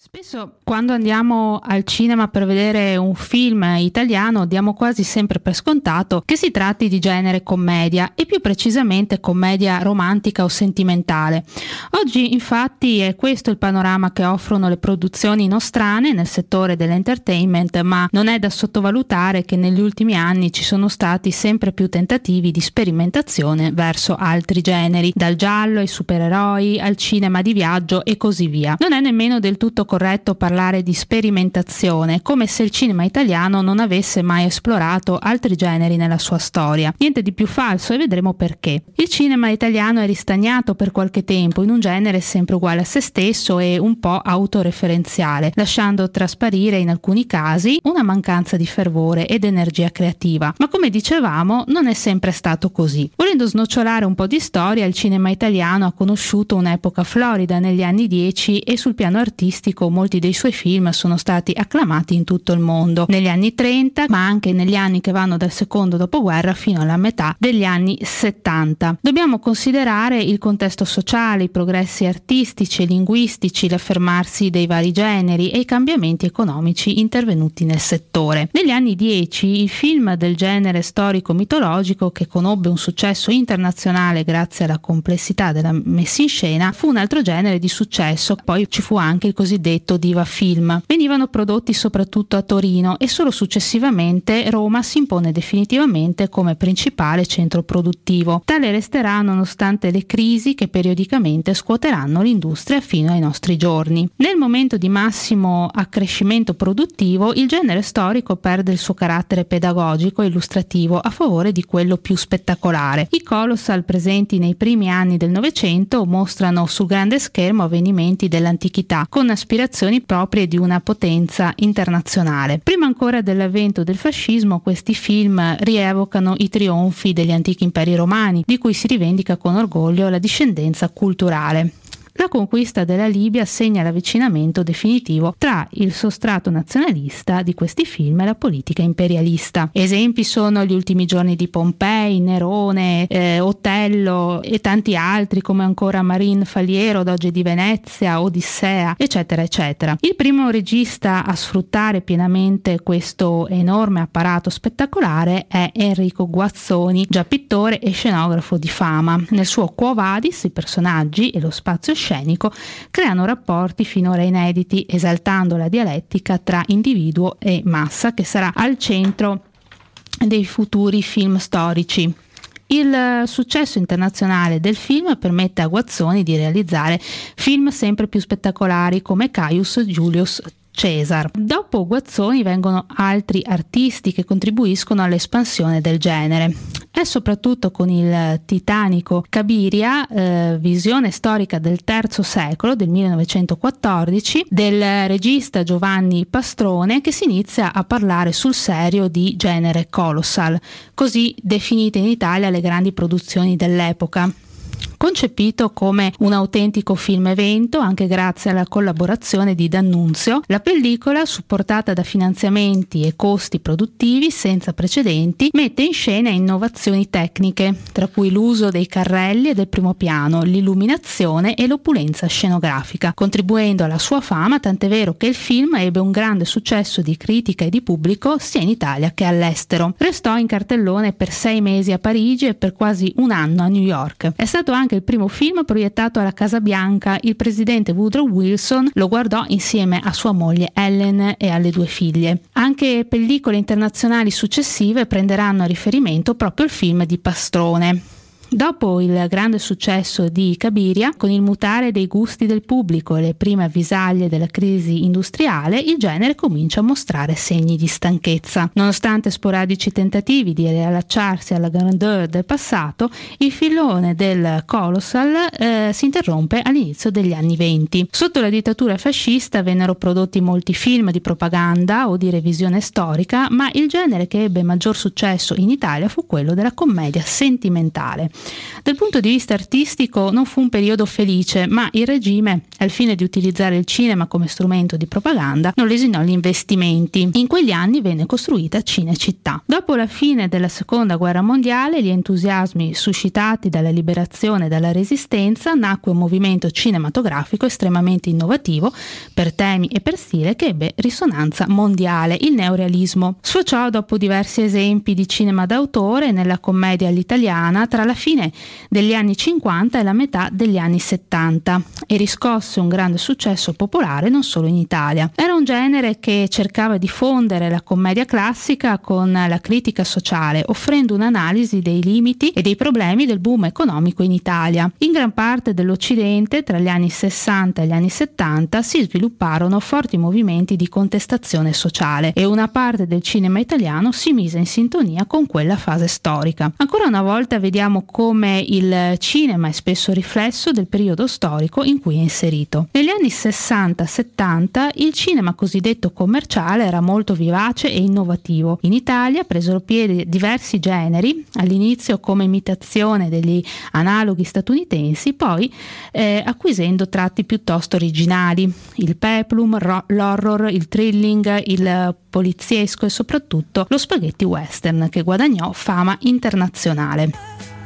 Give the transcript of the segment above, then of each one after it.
Spesso quando andiamo al cinema per vedere un film italiano diamo quasi sempre per scontato che si tratti di genere commedia e più precisamente commedia romantica o sentimentale. Oggi infatti è questo il panorama che offrono le produzioni nostrane nel settore dell'entertainment, ma non è da sottovalutare che negli ultimi anni ci sono stati sempre più tentativi di sperimentazione verso altri generi, dal giallo ai supereroi al cinema di viaggio e così via. Non è nemmeno del tutto corretto parlare di sperimentazione, come se il cinema italiano non avesse mai esplorato altri generi nella sua storia. Niente di più falso e vedremo perché. Il cinema italiano è ristagnato per qualche tempo in un genere sempre uguale a se stesso e un po' autoreferenziale, lasciando trasparire in alcuni casi una mancanza di fervore ed energia creativa. Ma come dicevamo, non è sempre stato così. Volendo snocciolare un po' di storia, il cinema italiano ha conosciuto un'epoca florida negli anni 10 e sul piano artistico Federico molti dei suoi film sono stati acclamati in tutto il mondo, negli anni 30 ma anche negli anni che vanno dal secondo dopoguerra fino alla metà degli anni 70. Dobbiamo considerare il contesto sociale, i progressi artistici e linguistici, l'affermarsi dei vari generi e i cambiamenti economici intervenuti nel settore. Negli anni 10 il film del genere storico-mitologico che conobbe un successo internazionale grazie alla complessità della messa in scena fu un altro genere di successo, poi ci fu anche il cosiddetto cosiddetto Diva Film. Venivano prodotti soprattutto a Torino e solo successivamente Roma si impone definitivamente come principale centro produttivo. Tale resterà nonostante le crisi che periodicamente scuoteranno l'industria fino ai nostri giorni. Nel momento di massimo accrescimento produttivo, il genere storico perde il suo carattere pedagogico e illustrativo a favore di quello più spettacolare. I colossal presenti nei primi anni del Novecento mostrano sul grande schermo avvenimenti dell'antichità con aspirazioni aspirazioni proprie di una potenza internazionale. Prima ancora dell'avvento del fascismo, questi film rievocano i trionfi degli antichi imperi romani, di cui si rivendica con orgoglio la discendenza culturale. La conquista della Libia segna l'avvicinamento definitivo tra il sostrato nazionalista di questi film e la politica imperialista. Esempi sono Gli ultimi giorni di Pompei, Nerone, eh, Otello e tanti altri come ancora Marin Faliero, Doge di Venezia, Odissea, eccetera, eccetera. Il primo regista a sfruttare pienamente questo enorme apparato spettacolare è Enrico Guazzoni, già pittore e scenografo di fama. Nel suo Quo Vadis, i personaggi e lo spazio scenico creano rapporti finora inediti, esaltando la dialettica tra individuo e massa che sarà al centro dei futuri film storici. Il successo internazionale del film permette a Guazzoni di realizzare film sempre più spettacolari come Caius Julius Cesar. Dopo Guazzoni vengono altri artisti che contribuiscono all'espansione del genere. È soprattutto con il titanico Cabiria, eh, visione storica del terzo secolo, del 1914, del regista Giovanni Pastrone, che si inizia a parlare sul serio di genere colossal, così definite in Italia le grandi produzioni dell'epoca concepito come un autentico film evento anche grazie alla collaborazione di D'Annunzio. La pellicola, supportata da finanziamenti e costi produttivi senza precedenti, mette in scena innovazioni tecniche, tra cui l'uso dei carrelli e del primo piano, l'illuminazione e l'opulenza scenografica, contribuendo alla sua fama, tant'è vero che il film ebbe un grande successo di critica e di pubblico sia in Italia che all'estero. Restò in cartellone per sei mesi a Parigi e per quasi un anno a New York. È stato anche anche il primo film proiettato alla Casa Bianca, il presidente Woodrow Wilson lo guardò insieme a sua moglie Ellen e alle due figlie. Anche pellicole internazionali successive prenderanno a riferimento proprio il film di Pastrone. Dopo il grande successo di Cabiria, con il mutare dei gusti del pubblico e le prime avvisaglie della crisi industriale, il genere comincia a mostrare segni di stanchezza. Nonostante sporadici tentativi di riallacciarsi alla grandeur del passato, il filone del Colossal eh, si interrompe all'inizio degli anni venti. Sotto la dittatura fascista vennero prodotti molti film di propaganda o di revisione storica, ma il genere che ebbe maggior successo in Italia fu quello della commedia sentimentale. Dal punto di vista artistico non fu un periodo felice, ma il regime, al fine di utilizzare il cinema come strumento di propaganda, non lesinò gli investimenti. In quegli anni venne costruita Cinecittà. Dopo la fine della seconda guerra mondiale, gli entusiasmi suscitati dalla liberazione e dalla resistenza, nacque un movimento cinematografico estremamente innovativo per temi e per stile che ebbe risonanza mondiale, il neorealismo. Sfociò dopo diversi esempi di cinema d'autore nella commedia all'italiana tra la fine degli anni 50 e la metà degli anni 70 e riscosse un grande successo popolare non solo in Italia. Era un genere che cercava di fondere la commedia classica con la critica sociale, offrendo un'analisi dei limiti e dei problemi del boom economico in Italia. In gran parte dell'Occidente, tra gli anni 60 e gli anni 70, si svilupparono forti movimenti di contestazione sociale e una parte del cinema italiano si mise in sintonia con quella fase storica. Ancora una volta vediamo come il cinema è spesso riflesso del periodo storico in cui è inserito. Negli anni 60-70 il cinema cosiddetto commerciale era molto vivace e innovativo. In Italia presero piede diversi generi, all'inizio come imitazione degli analoghi statunitensi, poi eh, acquisendo tratti piuttosto originali, il peplum, ro- l'horror, il thrilling, il poliziesco e soprattutto lo spaghetti western che guadagnò fama internazionale.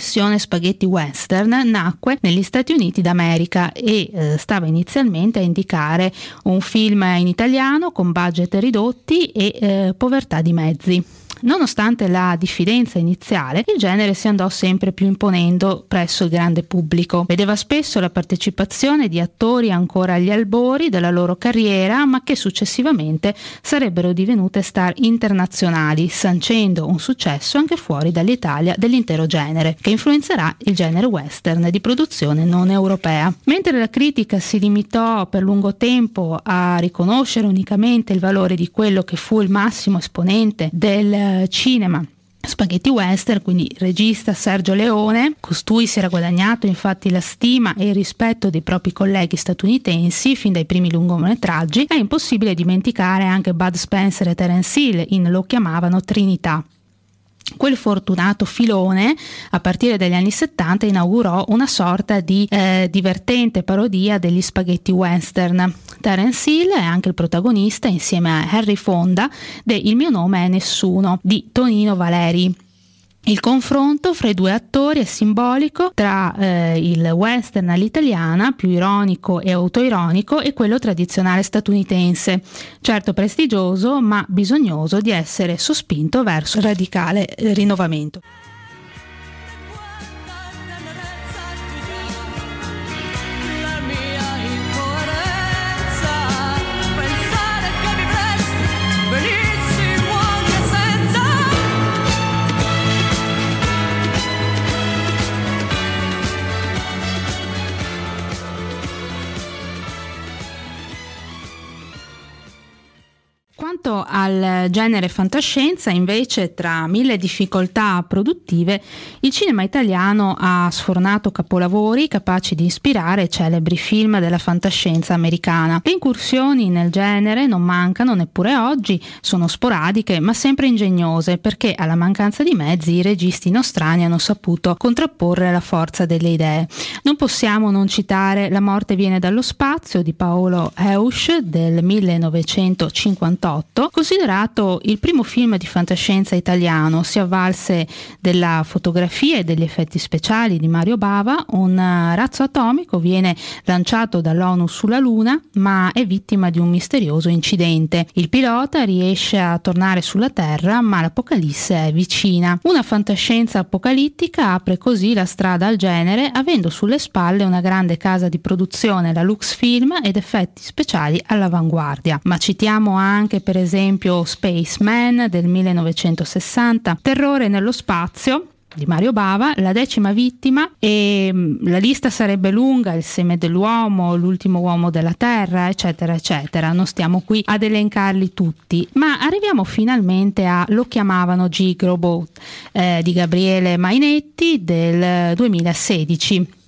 L'espressione spaghetti western nacque negli Stati Uniti d'America e eh, stava inizialmente a indicare un film in italiano con budget ridotti e eh, povertà di mezzi. Nonostante la diffidenza iniziale, il genere si andò sempre più imponendo presso il grande pubblico. Vedeva spesso la partecipazione di attori ancora agli albori della loro carriera, ma che successivamente sarebbero divenute star internazionali, sancendo un successo anche fuori dall'Italia dell'intero genere, che influenzerà il genere western di produzione non europea. Mentre la critica si limitò per lungo tempo a riconoscere unicamente il valore di quello che fu il massimo esponente del cinema spaghetti western, quindi regista Sergio Leone, costui si era guadagnato infatti la stima e il rispetto dei propri colleghi statunitensi fin dai primi lungometraggi, è impossibile dimenticare anche Bud Spencer e Terence Hill in Lo chiamavano Trinità. Quel fortunato filone, a partire dagli anni 70, inaugurò una sorta di eh, divertente parodia degli spaghetti western. Terence Hill è anche il protagonista, insieme a Harry Fonda, de Il mio nome è Nessuno, di Tonino Valeri. Il confronto fra i due attori è simbolico tra eh, il western all'italiana, più ironico e autoironico, e quello tradizionale statunitense, certo prestigioso ma bisognoso di essere sospinto verso radicale rinnovamento. Genere fantascienza, invece, tra mille difficoltà produttive, il cinema italiano ha sfornato capolavori capaci di ispirare celebri film della fantascienza americana. Le incursioni nel genere non mancano neppure oggi, sono sporadiche ma sempre ingegnose perché alla mancanza di mezzi i registi nostrani hanno saputo contrapporre la forza delle idee. Non possiamo non citare La morte viene dallo spazio di Paolo Eusch del 1958 2018, considerato il primo film di fantascienza italiano, si avvalse della fotografia e degli effetti speciali di Mario Bava, un razzo atomico viene lanciato dall'ONU sulla Luna, ma è vittima di un misterioso incidente. Il pilota riesce a tornare sulla Terra, ma l'apocalisse è vicina. Una fantascienza apocalittica apre così la strada al genere, avendo sulle spalle una grande casa di produzione, la Lux Film, ed effetti speciali all'avanguardia. Ma citiamo anche per esempio Spaceman del 1960, Terrore nello spazio di Mario Bava, la decima vittima e mm, la lista sarebbe lunga, il seme dell'uomo, l'ultimo uomo della terra, eccetera, eccetera. Non stiamo qui ad elencarli tutti, ma arriviamo finalmente a Lo chiamavano Gigrobo eh, di Gabriele Mainetti del 2016.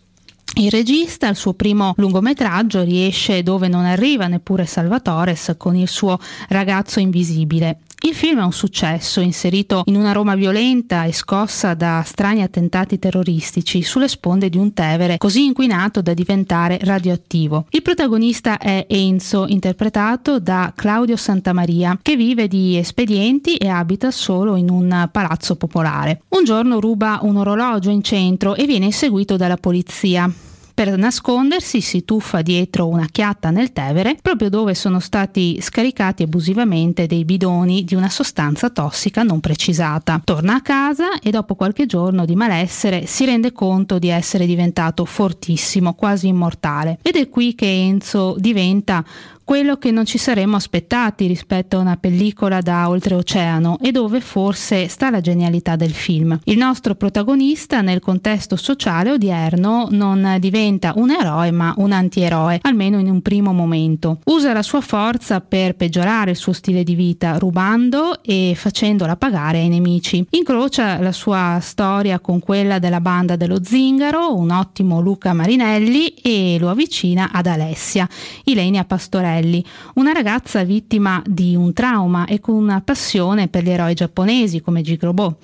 Il regista, al suo primo lungometraggio, riesce dove non arriva neppure Salvatores con il suo ragazzo invisibile. Il film è un successo, inserito in una Roma violenta e scossa da strani attentati terroristici sulle sponde di un Tevere così inquinato da diventare radioattivo. Il protagonista è Enzo, interpretato da Claudio Santamaria, che vive di espedienti e abita solo in un palazzo popolare. Un giorno ruba un orologio in centro e viene inseguito dalla polizia. Per nascondersi si tuffa dietro una chiatta nel Tevere, proprio dove sono stati scaricati abusivamente dei bidoni di una sostanza tossica non precisata. Torna a casa e dopo qualche giorno di malessere si rende conto di essere diventato fortissimo, quasi immortale. Ed è qui che Enzo diventa quello che non ci saremmo aspettati rispetto a una pellicola da oltreoceano e dove forse sta la genialità del film. Il nostro protagonista nel contesto sociale odierno non diventa un eroe ma un antieroe, almeno in un primo momento. Usa la sua forza per peggiorare il suo stile di vita, rubando e facendola pagare ai nemici. Incrocia la sua storia con quella della banda dello Zingaro, un ottimo Luca Marinelli e lo avvicina ad Alessia, Ilenia Pastorelli Rosselli, una ragazza vittima di un trauma e con una passione per gli eroi giapponesi come Jigrobo.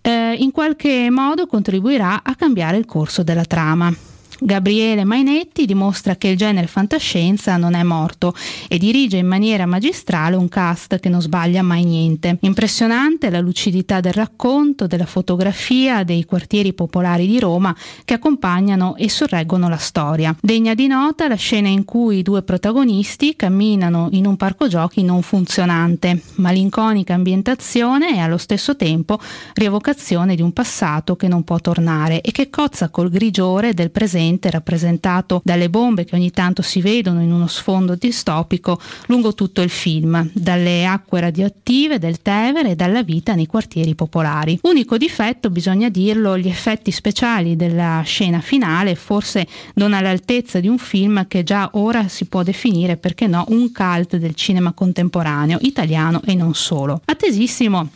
Eh, in qualche modo contribuirà a cambiare il corso della trama. Gabriele Mainetti dimostra che il genere fantascienza non è morto e dirige in maniera magistrale un cast che non sbaglia mai niente. Impressionante la lucidità del racconto, della fotografia, dei quartieri popolari di Roma che accompagnano e sorreggono la storia. Degna di nota la scena in cui i due protagonisti camminano in un parco giochi non funzionante, malinconica ambientazione e allo stesso tempo rievocazione di un passato che non può tornare e che cozza col grigiore del presente presente, rappresentato dalle bombe che ogni tanto si vedono in uno sfondo distopico lungo tutto il film, dalle acque radioattive del Tevere e dalla vita nei quartieri popolari. Unico difetto, bisogna dirlo, gli effetti speciali della scena finale, forse non all'altezza di un film che già ora si può definire, perché no, un cult del cinema contemporaneo, italiano e non solo. Attesissimo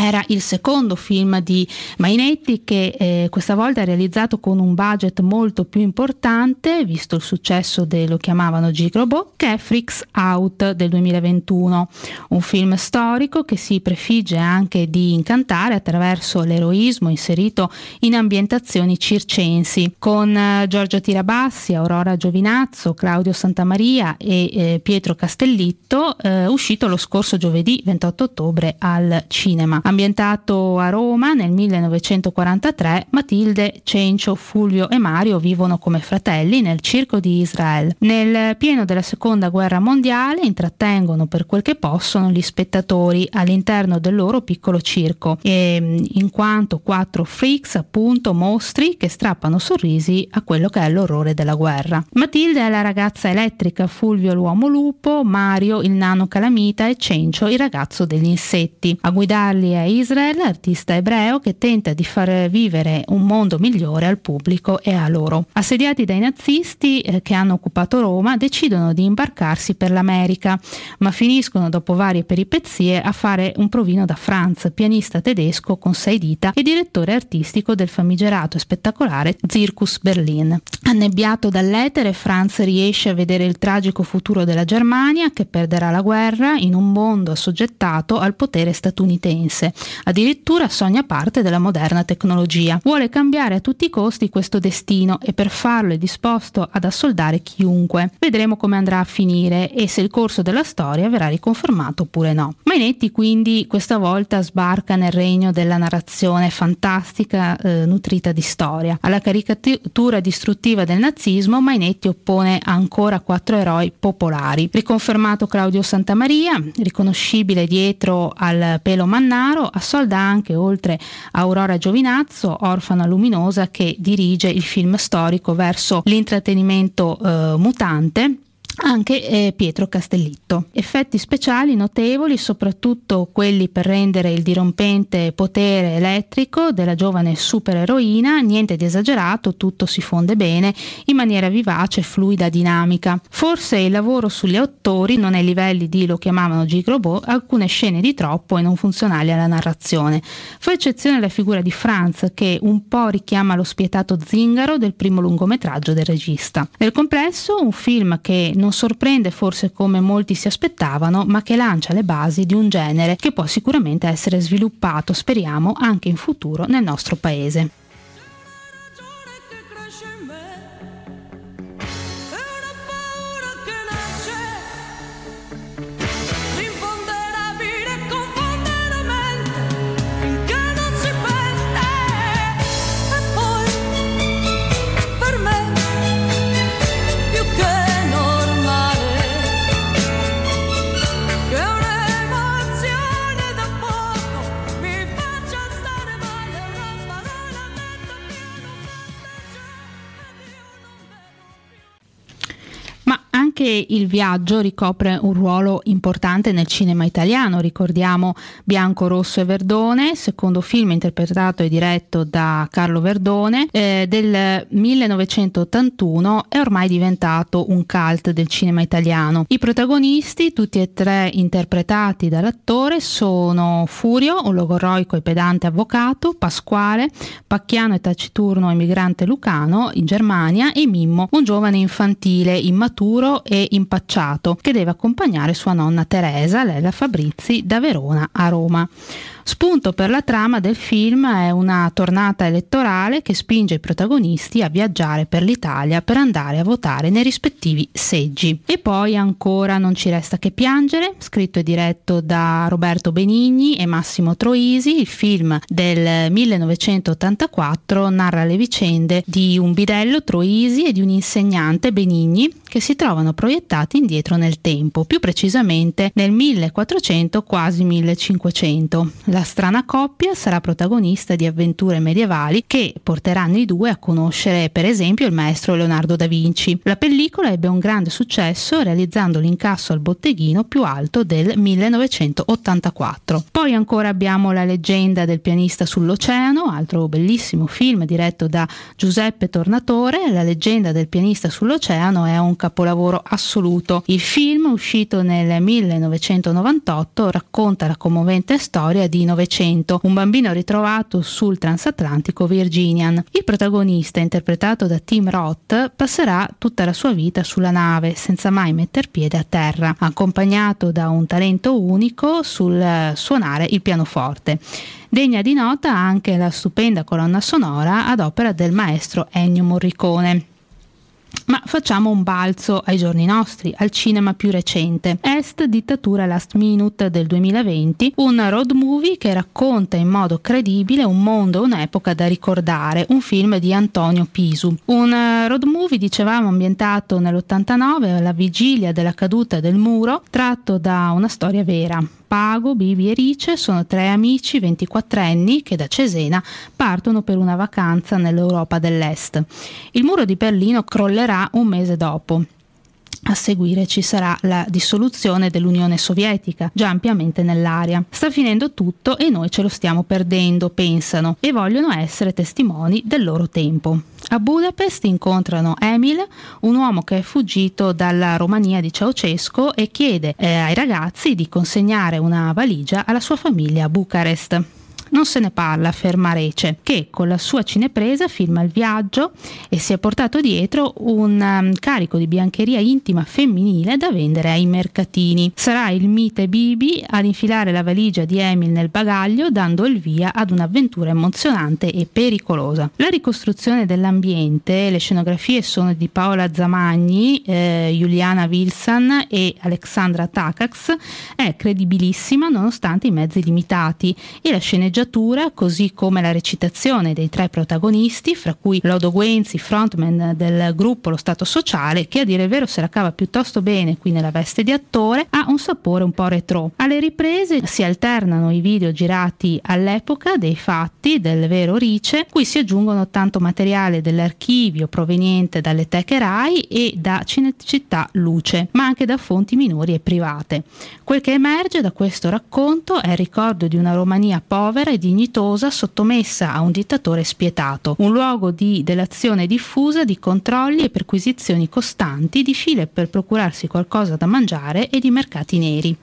era il secondo film di Mainetti che eh, questa volta è realizzato con un budget molto più importante, visto il successo de, lo chiamavano Gigrobo, che è Freaks Out del 2021, un film storico che si prefigge anche di incantare attraverso l'eroismo inserito in ambientazioni circensi, con eh, Giorgio Tirabassi, Aurora Giovinazzo, Claudio Santamaria e eh, Pietro Castellitto, eh, uscito lo scorso giovedì 28 ottobre al cinema. Ambientato a Roma nel 1943, Matilde, Cencio, Fulvio e Mario vivono come fratelli nel circo di Israele. Nel pieno della seconda guerra mondiale intrattengono per quel che possono gli spettatori all'interno del loro piccolo circo, e, in quanto quattro freaks, appunto mostri che strappano sorrisi a quello che è l'orrore della guerra. Matilde è la ragazza elettrica, Fulvio l'uomo lupo, Mario il nano calamita e Cencio il ragazzo degli insetti. A guidarli è Israel, artista ebreo che tenta di far vivere un mondo migliore al pubblico e a loro. Assediati dai nazisti eh, che hanno occupato Roma, decidono di imbarcarsi per l'America, ma finiscono dopo varie peripezie a fare un provino da Franz, pianista tedesco con sei dita e direttore artistico del famigerato e spettacolare Zirkus Berlin. Annebbiato dall'etere, Franz riesce a vedere il tragico futuro della Germania che perderà la guerra in un mondo assoggettato al potere statunitense interesse, addirittura sogna parte della moderna tecnologia. Vuole cambiare a tutti i costi questo destino e per farlo è disposto ad assoldare chiunque. Vedremo come andrà a finire e se il corso della storia verrà riconfermato oppure no. Mainetti quindi questa volta sbarca nel regno della narrazione fantastica eh, nutrita di storia. Alla caricatura distruttiva del nazismo Mainetti oppone ancora quattro eroi popolari. Riconfermato Claudio Santamaria, riconoscibile dietro al pelo mannaro, Denaro assolda anche, oltre Aurora Giovinazzo, orfana luminosa che dirige il film storico verso l'intrattenimento eh, mutante anche eh, Pietro Castellitto. Effetti speciali notevoli, soprattutto quelli per rendere il dirompente potere elettrico della giovane supereroina, niente di esagerato, tutto si fonde bene in maniera vivace, fluida, dinamica. Forse il lavoro sugli attori non ai livelli di lo chiamavano Gigrobot, alcune scene di troppo e non funzionali alla narrazione. Fa eccezione la figura di Franz che un po' richiama lo spietato zingaro del primo lungometraggio del regista. Nel complesso un film che non sorprende forse come molti si aspettavano, ma che lancia le basi di un genere che può sicuramente essere sviluppato, speriamo, anche in futuro nel nostro paese. Il viaggio ricopre un ruolo importante nel cinema italiano, ricordiamo Bianco, Rosso e Verdone, secondo film interpretato e diretto da Carlo Verdone, eh, del 1981 è ormai diventato un cult del cinema italiano. I protagonisti, tutti e tre interpretati dall'attore, sono Furio, un logorroico e pedante avvocato, Pasquale, pacchiano e taciturno emigrante lucano in Germania e Mimmo, un giovane infantile immaturo e impacciato che deve accompagnare sua nonna Teresa, Lella Fabrizi, da Verona a Roma. Spunto per la trama del film è una tornata elettorale che spinge i protagonisti a viaggiare per l'Italia per andare a votare nei rispettivi seggi. E poi ancora Non ci resta che piangere, scritto e diretto da Roberto Benigni e Massimo Troisi, il film del 1984 narra le vicende di un bidello Troisi e di un insegnante Benigni che si trovano proiettati indietro nel tempo, più precisamente nel 1400 quasi 1500. La strana coppia sarà protagonista di avventure medievali che porteranno i due a conoscere per esempio il maestro Leonardo da Vinci. La pellicola ebbe un grande successo realizzando l'incasso al botteghino più alto del 1984. Poi ancora abbiamo La leggenda del pianista sull'oceano, altro bellissimo film diretto da Giuseppe Tornatore. La leggenda del pianista sull'oceano è un capolavoro assoluto. Il film, uscito nel 1998, racconta la commovente storia di Novecento, un bambino ritrovato sul transatlantico Virginian. Il protagonista, interpretato da Tim Roth, passerà tutta la sua vita sulla nave senza mai metter piede a terra, accompagnato da un talento unico sul suonare il pianoforte. Degna di nota anche la stupenda colonna sonora ad opera del maestro Ennio Morricone. Ma facciamo un balzo ai giorni nostri, al cinema più recente. Est Dittatura Last Minute del 2020, un road movie che racconta in modo credibile un mondo, un'epoca da ricordare, un film di Antonio Pisu. Un eh, road movie, dicevamo, ambientato nell'89 alla vigilia della caduta del muro, tratto da una storia vera. Pago, Bibi e Rice sono tre amici 24enni che da Cesena partono per una vacanza nell'Europa dell'Est. Il muro di Berlino crollerà un mese dopo. A seguire ci sarà la dissoluzione dell'Unione Sovietica, già ampiamente nell'aria. Sta finendo tutto e noi ce lo stiamo perdendo, pensano, e vogliono essere testimoni del loro tempo. A Budapest incontrano Emil, un uomo che è fuggito dalla Romania di Ceausescu e chiede eh, ai ragazzi di consegnare una valigia alla sua famiglia a Bucarest non se ne parla, afferma Rece, che con la sua cinepresa filma il viaggio e si è portato dietro un um, carico di biancheria intima femminile da vendere ai mercatini. Sarà il mite Bibi ad infilare la valigia di Emil nel bagaglio, dando il via ad un'avventura emozionante e pericolosa. La ricostruzione dell'ambiente, le scenografie sono di Paola Zamagni, eh, Juliana Wilson e Alexandra Takacs, è credibilissima nonostante i mezzi limitati e la sceneggiatura sceneggiatura, così come la recitazione dei tre protagonisti, fra cui Lodo Guenzi, frontman del gruppo Lo Stato Sociale, che a dire il vero se la cava piuttosto bene qui nella veste di attore, ha un sapore un po' retro. Alle riprese si alternano i video girati all'epoca dei fatti del vero Rice, cui si aggiungono tanto materiale dell'archivio proveniente dalle teche RAI e da Cinecittà Luce, ma anche da fonti minori e private. Quel che emerge da questo racconto è il ricordo di una Romania povera e dignitosa sottomessa a un dittatore spietato, un luogo di delazione diffusa, di controlli e perquisizioni costanti, di file per procurarsi qualcosa da mangiare e di mercati neri.